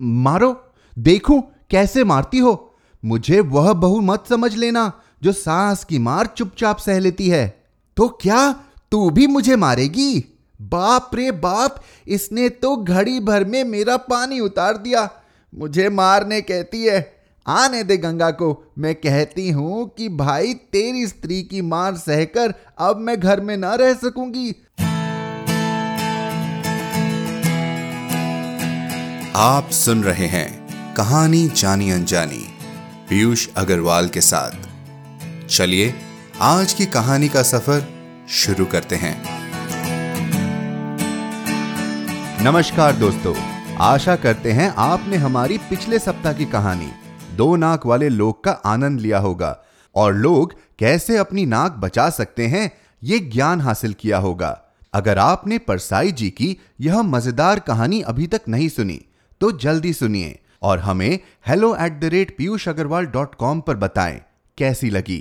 मारो, देखूँ कैसे मारती हो। मुझे वह बहू मत समझ लेना जो सास की मार चुपचाप सह लेती है। तो क्या तू भी मुझे मारेगी? बाप रे बाप, इसने तो घड़ी भर में मेरा पानी उतार दिया। मुझे मारने कहती है, आने दे गंगा को। मैं कहती हूँ कि भाई, तेरी स्त्री की मार सहकर अब मैं घर में ना रह सकूँगी। आप सुन रहे हैं कहानी जानी अनजानी, पीयूष अग्रवाल के साथ। चलिए, आज की कहानी का सफ़र शुरू करते हैं। नमस्कार दोस्तों, आशा करते हैं आपने हमारी पिछले सप्ताह की कहानी, दो नाक वाले लोग का आनंद लिया होगा, और लोग कैसे अपनी नाक बचा सकते हैं, ये ज्ञान हासिल किया होगा। अगर आपने परसाई जी की यह मज़ेदार कहानी अभी तक नहीं सुनी तो जल्दी सुनिए और हमें hello at the rate Piyush Agarwal dot com पर बताएँ, कैसी लगी।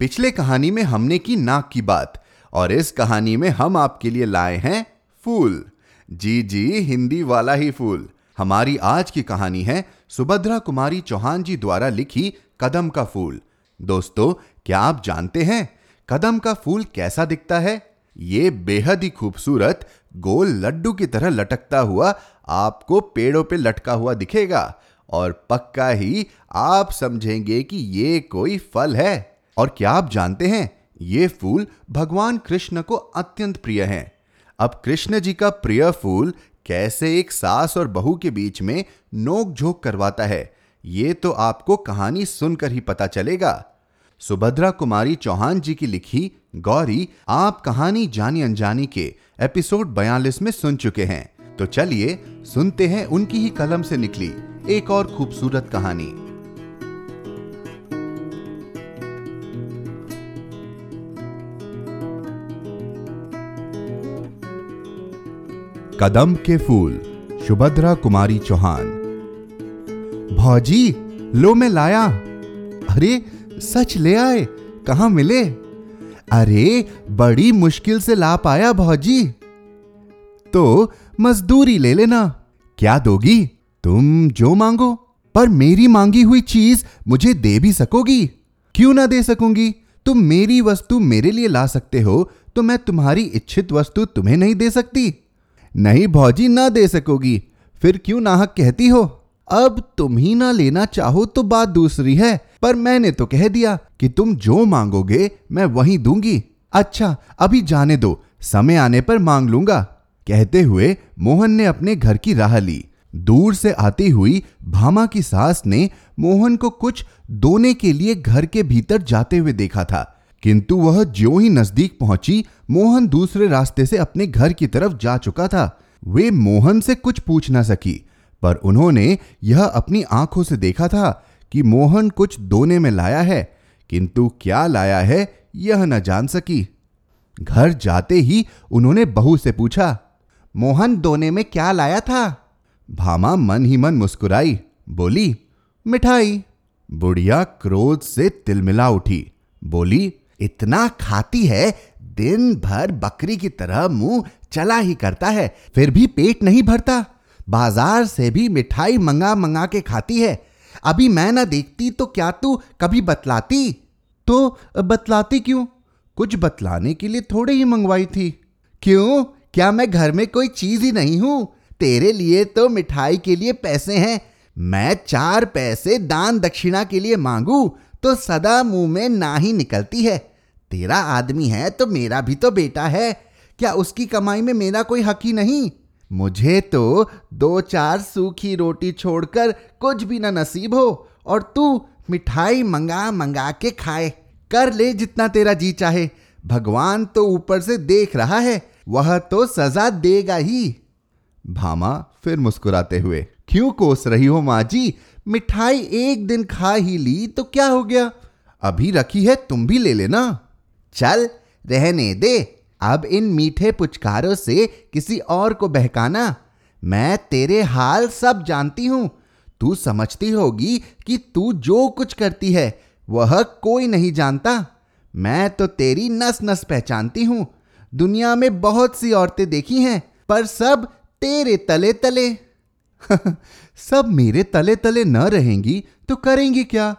पिछले कहानी में हमने की नाक की बात और इस कहानी में हम आपके लिए लाए हैं फूल। जी जी, हिंदी वाला ही फूल। हमारी आज की कहानी है सुभद्रा कुमारी चौहान जी द्वारा लिखी कदम का फूल। दोस्तों, क्या आप जानते हैं कदम का फूल कैसा दिखता है? ये बेहद ही खूबसूरत गोल लड्डू की तरह लटकता हुआ, आपको पेड़ों पे लटका हुआ दिखेगा और पक्का ही आप समझेंगे कि ये कोई फल है। और क्या आप जानते हैं, ये फूल भगवान कृष्ण को अत्यंत प्रिय हैं। अब कृष्ण जी का प्रिय फूल कैसे एक सास और बहू के बीच में नोक झोंक करवाता है, ये तो आपको कहानी सुनकर ही पता चलेगा। सुभद्रा कुमारी चौहान जी की लिखी गौरी आप कहानी जानी अनजानी के एपिसोड बयालीस में सुन चुके हैं। तो चलिए सुनते हैं उनकी ही कलम से निकली एक और खूबसूरत कहानी। कदम के फूल सुभद्रा कुमारी चौहान। भौजी, लो मैं लाया। अरे सच ले आए, कहा मिले? अरे, बड़ी मुश्किल से ला पाया भौजी। तो मजदूरी ले लेना। क्या दोगी? तुम जो मांगो, पर मेरी मांगी हुई चीज़ मुझे दे भी सकोगी? क्यों ना दे सकूँगी? तुम मेरी वस्तु मेरे लिए ला सकते हो तो मैं तुम्हारी इच्छित वस्तु तुम्हें नहीं दे सकती। नहीं भौजी, ना दे सकोगी। फिर क्यों नाहक कहती हो? अब तुम ही ना लेना चाहो तो बात दूसरी है। पर मैंने तो कह दिया कि तुम जो मांगोगे मैं वही दूँगी। अच्छा अभी जाने दो, समय आने पर मांग लूँगा। कहते हुए मोहन ने अपने घर की राह ली। दूर से आती हुई भामा की सास ने मोहन को कुछ दोने के लिए घर के भीतर जाते हुए देखा था। किंतु वह ज्यो ही नज़दीक पहुँची, मोहन दूसरे रास्ते से अपने घर की तरफ़ जा चुका था। वे मोहन से कुछ पूछ ना सकी, पर उन्होंने यह अपनी आँखों से देखा था कि मोहन कुछ दोने में लाया है, किंतु क्या लाया है यह न जान सकी। घर जाते ही उन्होंने बहू से पूछा, मोहन दोने में क्या लाया था? भामा मन ही मन मुस्कुराई, बोली, मिठाई। बुढ़िया क्रोध से तिलमिला उठी, बोली, इतना खाती है, दिन भर बकरी की तरह मुँह चला ही करता है, फिर भी पेट नहीं भरता। बाज़ार से भी मिठाई मंगा मंगा के खाती है अभी मैं ना देखती तो क्या तू कभी बतलाती? तो बतलाती क्यों? कुछ बतलाने के लिए थोड़े ही मंगवाई थी। क्यों? क्या मैं घर में कोई चीज़ ही नहीं हूँ? तेरे लिए तो मिठाई के लिए पैसे हैं। मैं चार पैसे दान दक्षिणा के लिए मांगू तो सदा मुँह में ना ही निकलती है। तेरा आदमी है तो मेरा भी तो बेटा है। क्या उसकी कमाई में मेरा कोई हक ही नहीं? मुझे तो दो चार सूखी रोटी छोड़कर कुछ भी ना नसीब हो, और तू मिठाई मंगा मंगा के खाए। कर ले जितना तेरा जी चाहे। भगवान तो ऊपर से देख रहा है, वह तो सजा देगा ही। भामा फिर मुस्कुराते हुए, क्यों कोस रही हो माँ जी? मिठाई एक दिन खा ही ली तो क्या हो गया? अभी रखी है तुम भी ले लेना। चल, रहने दे। अब इन मीठे पुचकारों से किसी और को बहकाना। मैं तेरे हाल सब जानती हूँ। तू समझती होगी कि तू जो कुछ करती है, वह कोई नहीं जानता। मैं तो तेरी नस नस पहचानती हूँ। दुनिया में बहुत सी औरतें देखी हैं, पर सब तेरे तले तले सब मेरे तले तले न रहेंगी तो करेंगी क्या?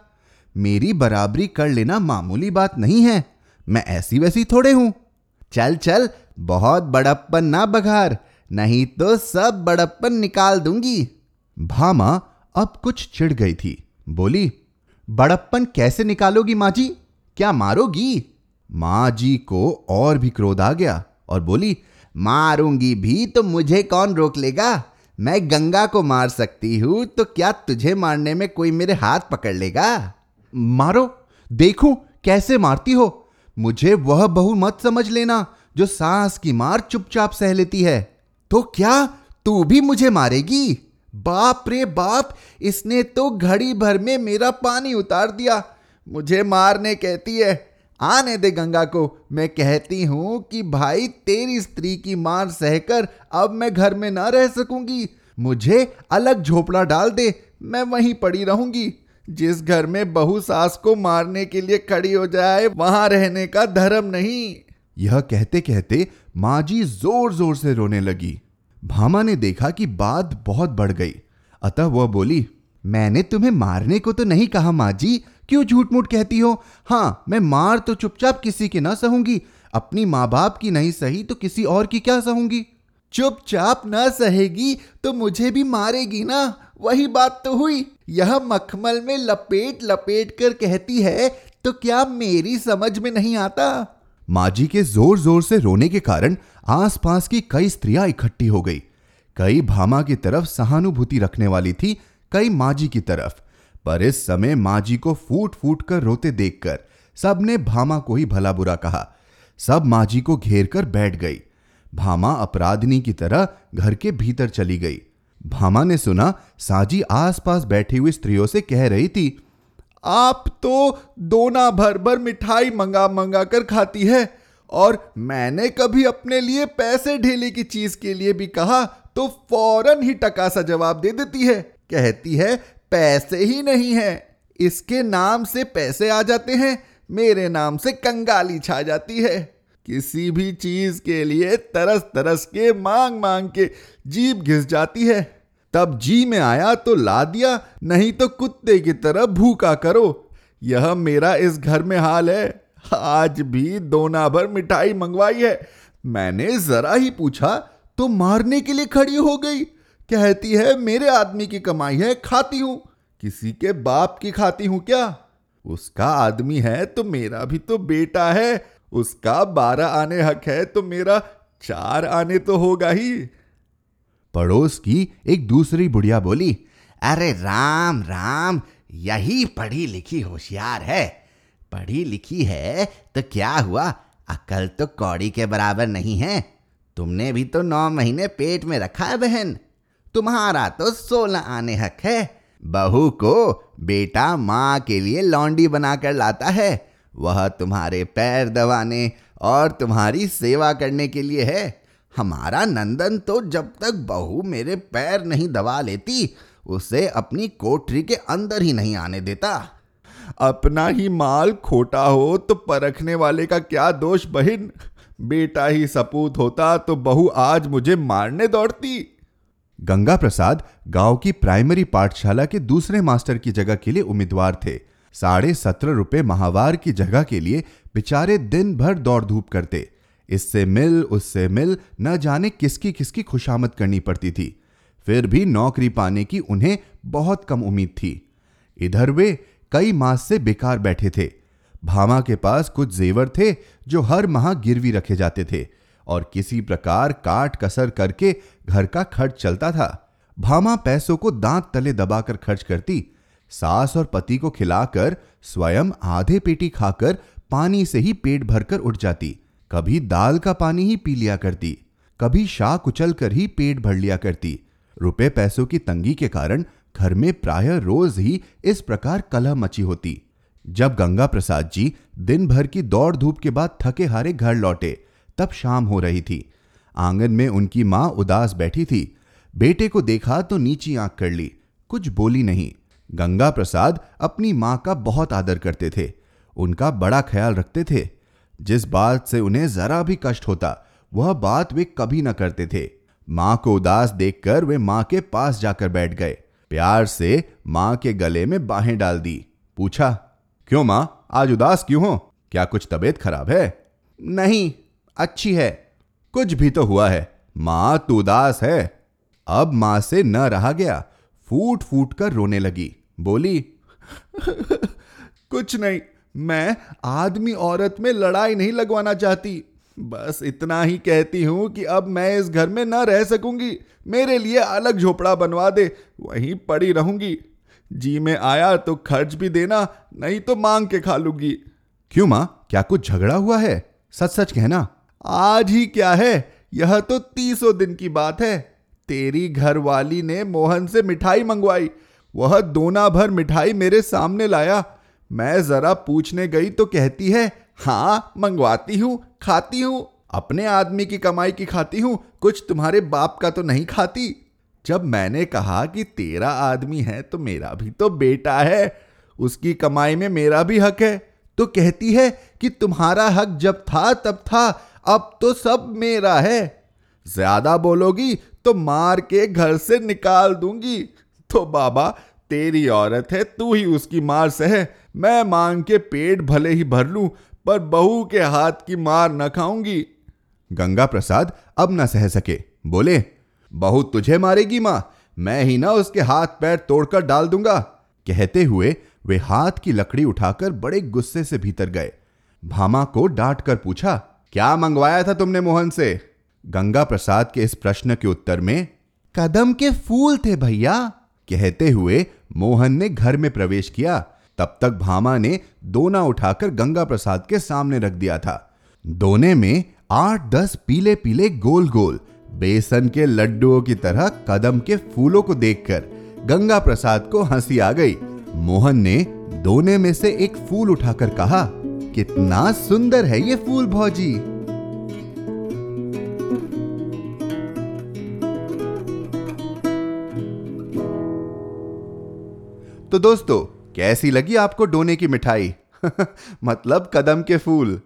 मेरी बराबरी कर लेना मामूली बात नहीं है। मैं ऐसी वैसी थोड़े हूँ। चल चल, बहुत बड़प्पन ना बघार, नहीं तो सब बड़प्पन निकाल दूँगी। भामा अब कुछ चिढ़ गई थी। बोली, बड़प्पन कैसे निकालोगी माँ जी क्या मारोगी? माँ जी को और भी क्रोध आ गया और बोली, मारूँगी भी तो मुझे कौन रोक लेगा? मैं गंगा को मार सकती हूँ तो क्या तुझे मारने में कोई मेरे हाथ पकड़ लेगा? मारो, देखूँ कैसे मारती हो। मुझे वह बहू मत समझ लेना जो सास की मार चुपचाप सह लेती है। तो क्या तू भी मुझे मारेगी? बाप रे बाप, इसने तो घड़ी भर में मेरा पानी उतार दिया। मुझे मारने कहती है, आने दे गंगा को। मैं कहती हूँ कि भाई, तेरी स्त्री की मार सहकर अब मैं घर में ना रह सकूँगी। मुझे अलग झोपड़ा डाल दे, मैं वहीं पड़ी रहूँगी। जिस घर में बहू सास को मारने के लिए खड़ी हो जाए, वहाँ रहने का धर्म नहीं। यह कहते कहते माँ जी ज़ोर ज़ोर से रोने लगी। भामा ने देखा कि बात बहुत बढ़ गई। अतः वह बोली, मैंने तुम्हें मारने को तो नहीं कहा माँ जी। क्यों झूठ मूठ कहती हो? हाँ मैं मार तो चुपचाप किसी की ना सहूँगी। अपनी माँ बाप की नहीं सही तो किसी और की क्या सहूँगी? चुपचाप न सहेगी तो मुझे भी मारेगी ना। वही बात तो हुई। यह मखमल में लपेट लपेट कर कहती है तो क्या मेरी समझ में नहीं आता? माजी के ज़ोर ज़ोर से रोने के कारण आसपास की कई स्त्रियाँ इकट्ठी हो गई। कई भामा की तरफ़ सहानुभूति रखने वाली थी, कई माजी की तरफ़। पर इस समय माजी को फूट फूट कर रोते देखकर सबने भामा को ही भला बुरा कहा। सब माजी को घेर कर बैठ गई। भामा अपराधनी की तरह घर के भीतर चली गई। भामा ने सुना, साजी आसपास बैठी हुई स्त्रियों से कह रही थी, आप तो दोना भर भर मिठाई मंगा मंगा कर खाती है और मैंने कभी अपने लिए पैसे ढेले की चीज़ के लिए भी कहा तो फ़ौरन ही टका सा जवाब दे देती है। कहती है, पैसे ही नहीं है, इसके नाम से पैसे आ जाते हैं, मेरे नाम से कंगाली छा जाती है। किसी भी चीज़ के लिए तरस तरस के मांग मांग के जीप घिस जाती है। तब जी में आया तो ला दिया, नहीं तो कुत्ते की तरह भूखा करो। यह मेरा इस घर में हाल है। आज भी दोना भर मिठाई मंगवाई है। मैंने जरा ही पूछा तो मारने के लिए खड़ी हो गई? कहती है, मेरे आदमी की कमाई है, खाती हूँ। किसी के बाप की खाती हूँ क्या? उसका आदमी है तो मेरा भी तो बेटा है। उसका बारह आने हक है तो मेरा चार आने तो होगा ही। पड़ोस की एक दूसरी बुढ़िया बोली, अरे राम राम, यही पढ़ी लिखी होशियार है। पढ़ी लिखी है तो क्या हुआ? अकल तो कौड़ी के बराबर नहीं है। तुमने भी तो नौ महीने पेट में रखा है बहन। तुम्हारा तो सोलह आने हक है। बहू को बेटा माँ के लिए लॉन्डी बनाकर लाता है। वह तुम्हारे पैर दबाने और तुम्हारी सेवा करने के लिए है। हमारा नंदन तो जब तक बहू मेरे पैर नहीं दबा लेती, उसे अपनी कोठरी के अंदर ही नहीं आने देता। अपना ही माल खोटा हो तो परखने वाले का क्या दोष बहिन? बेटा ही सपूत होता तो बहू आज मुझे मारने दौड़ती। गंगा प्रसाद गाँव की प्राइमरी पाठशाला के दूसरे मास्टर की जगह के लिए उम्मीदवार थे। साढ़े सत्रह रुपए माहवार की जगह के लिए बेचारे दिन भर दौड़ धूप करते। इससे मिल, उससे मिल, न जाने किसकी किसकी खुशामद करनी पड़ती थी। फिर भी नौकरी पाने की उन्हें बहुत कम उम्मीद थी। इधर वे कई मास से बेकार बैठे थे। भामा के पास कुछ जेवर थे जो हर माह गिरवी रखे जाते थे और किसी प्रकार काट कसर करके घर का खर्च चलता था। भामा पैसों को दांत तले दबाकर खर्च करती सास और पति को खिलाकर स्वयं आधे पेटी खाकर पानी से ही पेट भरकर उठ जाती। कभी दाल का पानी ही पी लिया करती, कभी शाह कुचल कर ही पेट भर लिया करती। रुपए पैसों की तंगी के कारण घर में प्राय रोज ही इस प्रकार कलह मची होती। जब गंगा प्रसाद जी दिन भर की दौड़ धूप के बाद थके हारे घर लौटे, तब शाम हो रही थी। आँगन में उनकी माँ उदास बैठी थी। बेटे को देखा तो नीची आँख कर ली, कुछ बोली नहीं। गंगा प्रसाद अपनी माँ का बहुत आदर करते थे। उनका बड़ा ख्याल रखते थे। जिस बात से उन्हें जरा भी कष्ट होता, वह बात वे कभी न करते थे। माँ को उदास देखकर वे माँ के पास जाकर बैठ गए। प्यार से माँ के गले में बाहें डाल दी। पूछा, क्यों माँ, आज उदास क्यों हो? क्या कुछ तबीयत खराब है? नहीं, अच्छी है। कुछ भी तो हुआ है। माँ तो उदास है। अब माँ से न रहा गया। फूट फूट कर रोने लगी। बोली। कुछ नहीं, मैं आदमी औरत में लड़ाई नहीं लगवाना चाहती। बस इतना ही कहती हूँ कि अब मैं इस घर में न रह सकूँगी। मेरे लिए अलग झोपड़ा बनवा दे, वहीं पड़ी रहूँगी। जी में आया तो खर्च भी देना, नहीं तो मांग के खा लूँगी। क्यों माँ, क्या कुछ झगड़ा हुआ है? सच सच कहना। आज ही क्या है? यह तो तीसों दिन की बात है। तेरी घरवाली ने मोहन से मिठाई मंगवाई। वह दोना भर मिठाई मेरे सामने लाया। मैं जरा पूछने गई तो कहती है हाँ मंगवाती हूँ, खाती हूँ, अपने आदमी की कमाई की खाती हूँ, कुछ तुम्हारे बाप का तो नहीं खाती? जब मैंने कहा कि तेरा आदमी है तो मेरा भी तो बेटा है, उसकी कमाई में मेरा भी हक है तो कहती है कि तुम्हारा हक जब था, तब था, अब तो सब मेरा है। ज़्यादा बोलोगी तो मार के घर से निकाल दूँगी। तो बाबा, तेरी औरत है, तू ही उसकी मार सह। मैं मांग के पेट भले ही भर लूँ, पर बहू के हाथ की मार न खाऊँगी। गंगा प्रसाद अब न सह सके। बोले, बहू तुझे मारेगी माँ, मैं ही ना उसके हाथ पैर तोड़कर डाल दूँगा। कहते हुए वे हाथ की लकड़ी उठाकर बड़े गुस्से से भीतर गए। भामा को डांट कर पूछा, क्या मंगवाया था तुमने मोहन से? गंगा प्रसाद के इस प्रश्न के उत्तर में, कदम के फूल थे भैया। कहते हुए मोहन ने घर में प्रवेश किया। तब तक भामा ने दोना उठाकर गंगा प्रसाद के सामने रख दिया था। दोने में आठ दस पीले पीले गोल गोल, बेसन के लड्डुओं की तरह कदम के फूलों को देखकर गंगा प्रसाद को हँसी आ गई। मोहन ने दोने में से एक फूल उठाकर कहा, कितना सुंदर है ये फूल भौजी। तो दोस्तों, कैसी लगी आपको डोने की मिठाई? मतलब कदम के फूल।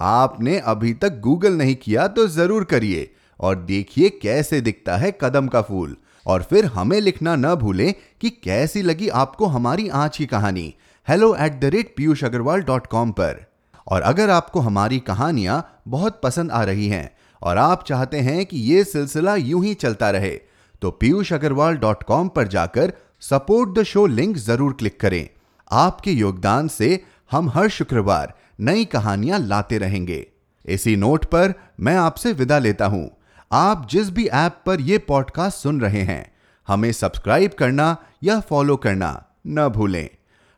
आपने अभी तक गूगल नहीं किया तो ज़रूर करिए और देखिए कैसे दिखता है कदम का फूल। और फिर हमें लिखना न भूलें कि कैसी लगी आपको हमारी आज की कहानी। Hello at the rate Piyush Agarwal dot com पर। और अगर आपको हमारी कहानियाँ बहुत पसंद आ रही हैं और आप चाहते हैं कि ये सिलसिला यूँ ही चलता रहे तो पीयूष अग्रवाल डॉट कॉम पर जाकर सपोर्ट द शो लिंक ज़रूर क्लिक करें। आपके योगदान से हम हर शुक्रवार नई कहानियाँ लाते रहेंगे। इसी नोट पर मैं आपसे विदा लेता हूँ। आप जिस भी ऐप पर यह पॉडकास्ट सुन रहे हैं, हमें सब्सक्राइब करना या फॉलो करना न भूलें।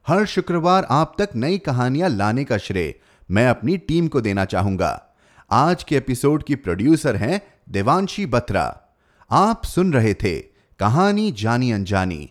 हर शुक्रवार आप तक नई कहानियाँ लाने का श्रेय मैं अपनी टीम को देना चाहूँगा। आज के एपिसोड की प्रोड्यूसर हैं देवांशी बत्रा। आप सुन रहे थे कहानी जानी अनजानी